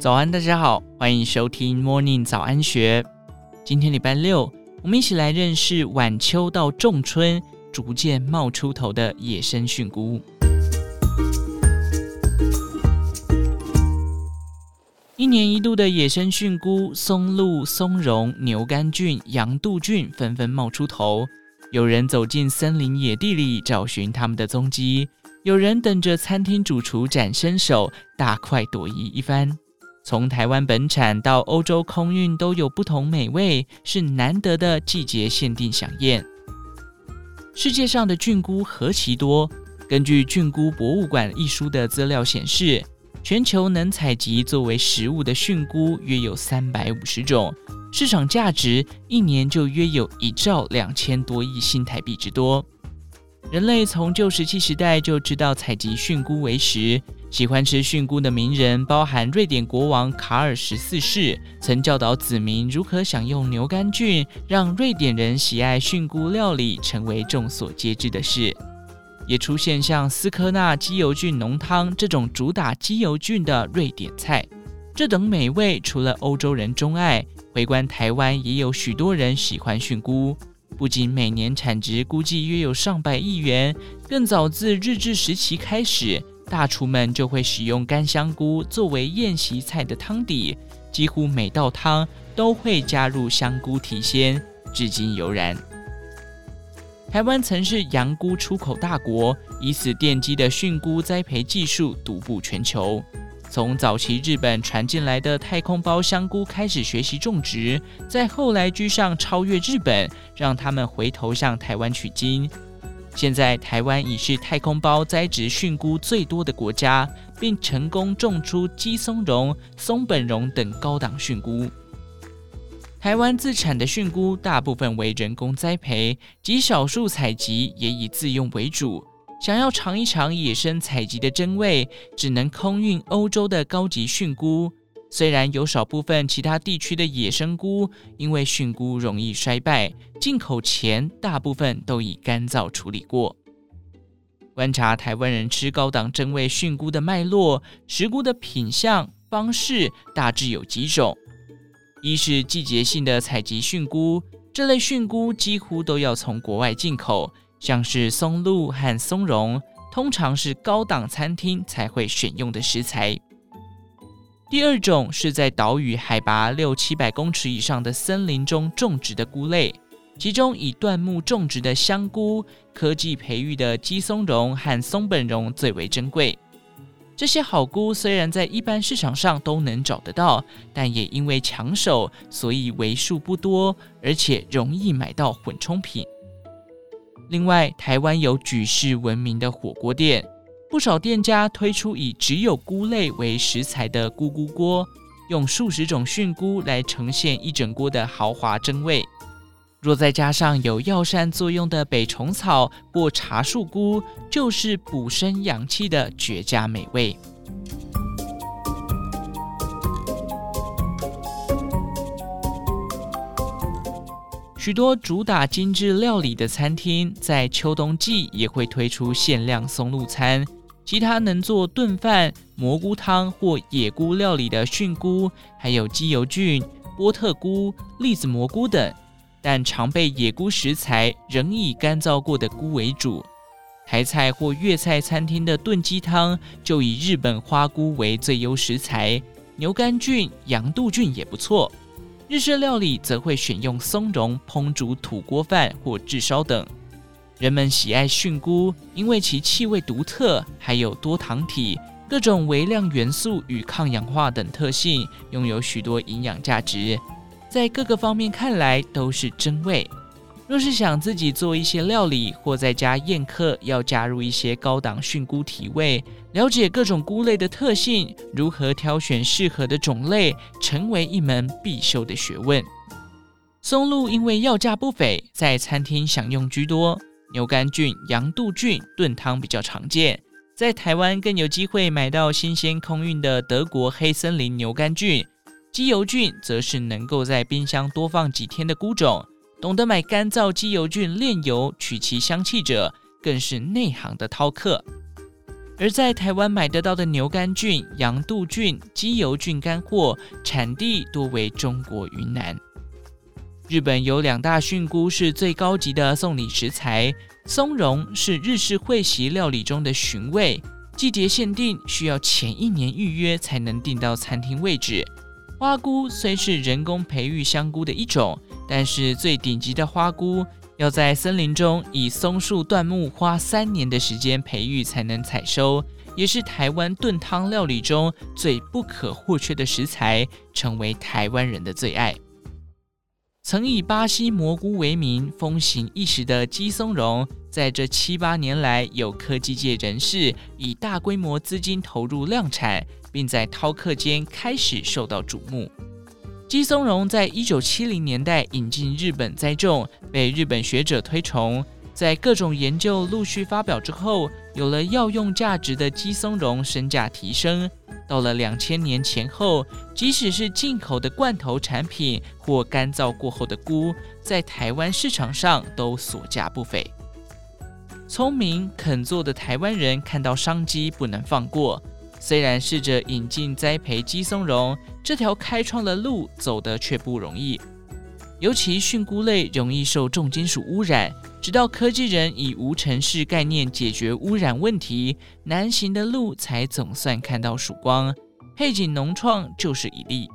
早安，大家好，欢迎收听 Morning 早安学。今天礼拜六，我们一起来认识晚秋到仲春逐渐冒出头的野生蕈菇。一年一度的野生蕈菇松露、松茸、牛肝菌、羊肚菌纷纷冒出头，有人走进森林野地里找寻它们的踪迹，有人等着餐厅主厨展身手，大快朵颐一番。从台湾本产到欧洲空运，都有不同美味，是难得的季节限定饗宴。世界上的菌菇何其多，根据《菌菇博物馆》一书的资料显示，全球能采集作为食物的蕈菇约有三百五十种，市场价值一年就约有一兆两千多亿新台币之多。人类从旧石器时代就知道采集蕈菇为食，喜欢吃蕈菇的名人包含瑞典国王卡尔十四世，曾教导子民如何享用牛肝菌，让瑞典人喜爱蕈菇料理成为众所皆知的事。也出现像斯科纳鸡油菌浓汤这种主打鸡油菌的瑞典菜，这等美味除了欧洲人钟爱，回观台湾也有许多人喜欢蕈菇。不仅每年产值估计约有上百亿元，更早自日治时期开始，大厨们就会使用干香菇作为宴席菜的汤底，几乎每道汤都会加入香菇提鲜，至今犹然。台湾曾是洋菇出口大国，以此奠基的蕈菇栽培技术独步全球。从早期日本传进来的太空包香菇开始学习种植，再后来居上超越日本，让他们回头向台湾取经。现在台湾已是太空包栽植蕈菇最多的国家，并成功种出姬松茸、松本茸等高档蕈菇。台湾自产的蕈菇大部分为人工栽培，极少数采集也以自用为主。想要尝一尝野生采集的真味，只能空运欧洲的高级蕈菇。虽然有少部分其他地区的野生菇，因为蕈菇容易衰败，进口前大部分都已干燥处理过。观察台湾人吃高档真味蕈菇的脉络，食菇的品相方式大致有几种。一是季节性的采集蕈菇，这类蕈菇几乎都要从国外进口，像是松露和松茸，通常是高档餐厅才会选用的食材。第二种是在岛屿海拔六七百公尺以上的森林中种植的菇类，其中以椴木种植的香菇、科技培育的姬松茸和松本茸最为珍贵。这些好菇虽然在一般市场上都能找得到，但也因为抢手，所以为数不多，而且容易买到混充品。另外，台湾有举世闻名的火锅店，不少店家推出以只有菇类为食材的菇菇锅，用数十种蕈菇来呈现一整锅的豪华珍味。若再加上有药膳作用的北虫草或茶树菇，就是补身养气的绝佳美味。许多主打精致料理的餐厅，在秋冬季也会推出限量松露餐。其他能做炖饭、蘑菇汤或野菇料理的蕈菇，还有鸡油菌、波特菇、栗子蘑菇等。但常备野菇食材仍以干燥过的菇为主。台菜或粤菜餐厅的炖鸡汤就以日本花菇为最优食材，牛肝菌、羊肚菌也不错。日式料理则会选用松茸烹煮土锅饭或炙烧等。人们喜爱菌菇，因为其气味独特，还有多糖体、各种微量元素与抗氧化等特性，拥有许多营养价值。在各个方面看来都是珍味。若是想自己做一些料理，或在家宴客要加入一些高档蕈菇提味，了解各种菇类的特性，如何挑选适合的种类，成为一门必修的学问。松露因为要价不菲，在餐厅享用居多。牛肝菌、羊肚菌炖汤比较常见，在台湾更有机会买到新鲜空运的德国黑森林牛肝菌。鸡油菌则是能够在冰箱多放几天的菇种，懂得买干燥鸡油菌炼油取其香气者，更是内行的饕客。而在台湾买得到的牛肝菌、羊肚菌、鸡油菌干货产地多为中国云南。日本有两大菌菇是最高级的送礼食材，松茸是日式会席料理中的寻味，季节限定，需要前一年预约才能订到餐厅位置。花菇虽是人工培育香菇的一种，但是最顶级的花菇要在森林中以松树断木花三年的时间培育才能采收，也是台湾炖汤料理中最不可或缺的食材，成为台湾人的最爱。曾以巴西蘑菇为名，风行一时的姬松茸，在这七八年来，有科技界人士以大规模资金投入量产，并在饕客间开始受到瞩目。姬松茸在一九七零年代引进日本栽种，被日本学者推崇。在各种研究陆续发表之后，有了药用价值的姬松茸身价提升。到了两千年前后，即使是进口的罐头产品或干燥过后的菇，在台湾市场上都所价不菲。聪明肯做的台湾人看到商机不能放过，虽然试着引进栽培姬松茸，这条开创的路走得却不容易。尤其菌菇类容易受重金属污染，直到科技人以无尘室概念解决污染问题，南行的路才总算看到曙光。佩锦农创就是一例。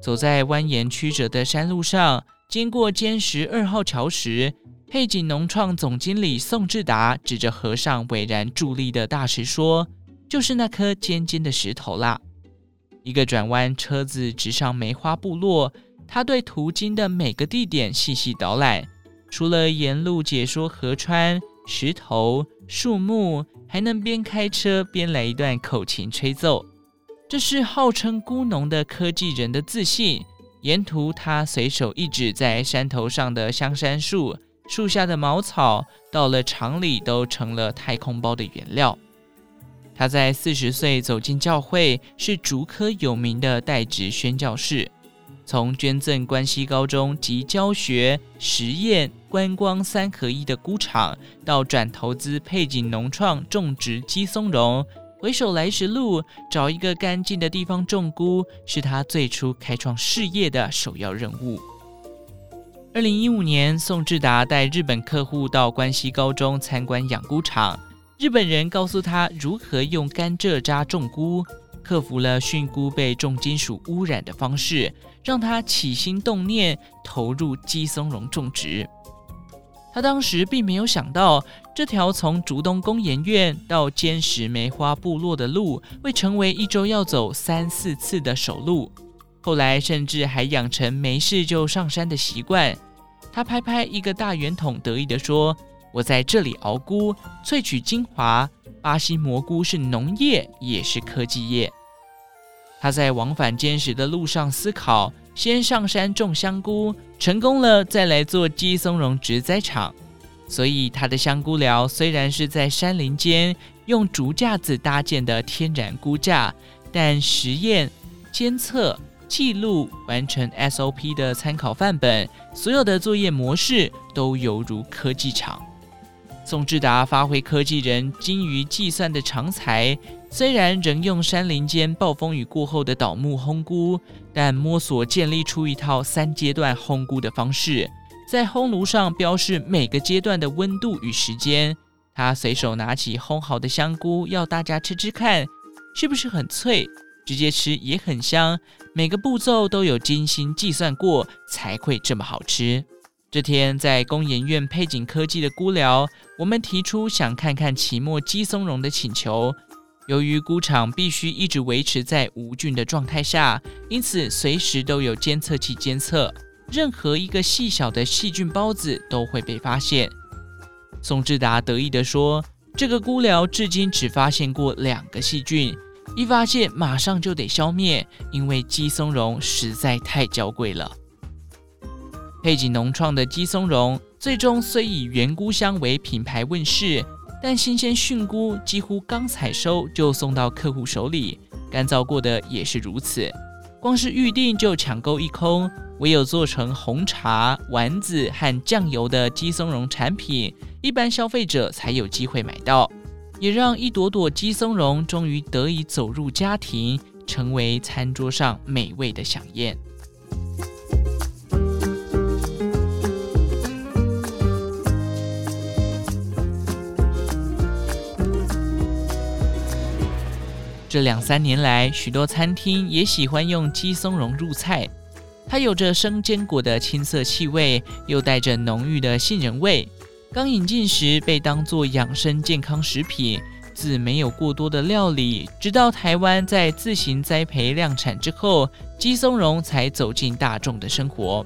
走在蜿蜒曲折的山路上，经过尖石二号桥时，佩锦农创总经理宋志达指着河上巍然伫立的大石说：“就是那颗尖尖的石头啦。”一个转弯，车子直上梅花部落。他对途经的每个地点细细导览，除了沿路解说河川、石头、树木，还能边开车边来一段口琴吹奏。这是号称菇农的科技人的自信。沿途他随手一指，在山头上的香山树、树下的茅草，到了厂里都成了太空包的原料。他在四十岁走进教会，是竹科有名的代职宣教士。从捐赠关西高中及教学、实验、观光三合一的菇场，到转投资佩锦农创种植姬松茸，回首来时路，找一个干净的地方种菇，是他最初开创事业的首要任务。二零一五年，宋志达带日本客户到关西高中参观养菇场，日本人告诉他如何用甘蔗渣种菇。克服了菌菇被重金属污染的方式，让他起心动念投入鸡松茸种植。他当时并没有想到，这条从竹东工研院到尖石梅花部落的路，会成为一周要走三四次的首路。后来甚至还养成没事就上山的习惯。他拍拍一个大圆筒，得意地说：“我在这里熬菇，萃取精华。巴西蘑菇是农业，也是科技业。”他在往返坚实的路上思考：先上山种香菇，成功了再来做鸡松茸植栽场。所以他的香菇寮虽然是在山林间用竹架子搭建的天然菇架，但实验、监测、记录、完成 SOP 的参考范本，所有的作业模式都犹如科技厂。宋志达发挥科技人精于计算的长才，虽然仍用山林间暴风雨过后的倒木烘菇，但摸索建立出一套三阶段烘菇的方式，在烘炉上标示每个阶段的温度与时间。他随手拿起烘好的香菇，要大家吃吃看，是不是很脆？直接吃也很香，每个步骤都有精心计算过，才会这么好吃。这天，在工研院配景科技的菇寮，我们提出想看看期末姬松茸的请求。由于菇场必须一直维持在无菌的状态下，因此随时都有监测器监测，任何一个细小的细菌孢子都会被发现。宋志达得意地说：“这个菇寮至今只发现过两个细菌，一发现马上就得消灭，因为姬松茸实在太娇贵了。”配景农创的姬松茸，最终虽以原菇香为品牌问世，但新鲜菌菇几乎刚采收就送到客户手里，干燥过的也是如此。光是预定就抢购一空，唯有做成红茶、丸子和酱油的姬松茸产品，一般消费者才有机会买到。也让一朵朵鸡松茸终于得以走入家庭，成为餐桌上美味的饗宴。这两三年来，许多餐厅也喜欢用鸡松茸入菜。它有着生坚果的青涩气味，又带着浓郁的杏仁味。刚引进时被当作养生健康食品，自没有过多的料理，直到台湾在自行栽培量产之后，鸡松茸才走进大众的生活。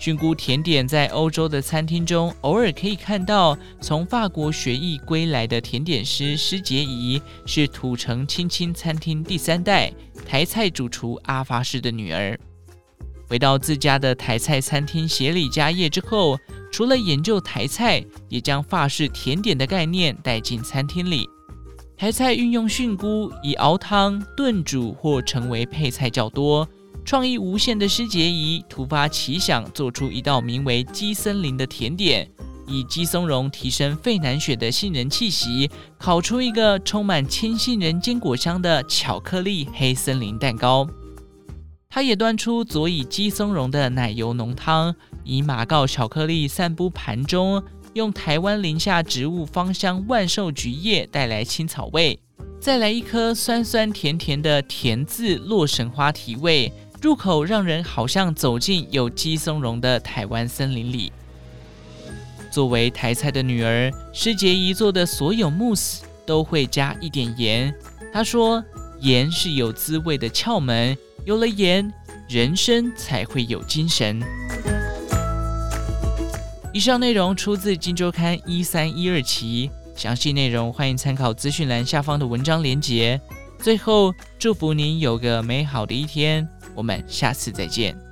菌菇甜点在欧洲的餐厅中偶尔可以看到。从法国学艺归来的甜点师施洁仪是土城青青餐厅第三代台菜主厨阿发师的女儿。回到自家的台菜餐厅协理家业之后，除了研究台菜，也将法式甜点的概念带进餐厅里。台菜运用菌菇，以熬汤、炖煮或成为配菜较多。创意无限的施杰仪突发奇想，做出一道名为“鸡森林”的甜点，以鸡松茸提升费南雪的杏仁气息，烤出一个充满青杏仁坚果香的巧克力黑森林蛋糕。他也端出佐以鸡松茸的奶油浓汤，以马告巧克力散布盘中，用台湾林下植物芳香万寿菊叶带来青草味，再来一颗酸酸甜甜的甜字洛神花提味，入口让人好像走进有鸡松茸的台湾森林里。作为台菜的女儿，施洁仪做的所有慕斯都会加一点盐。她说：“盐是有滋味的窍门。”有了盐，人生才会有精神。以上内容出自《金周刊》一三一二期，详细内容欢迎参考资讯栏下方的文章连结。最后，祝福您有个美好的一天，我们下次再见。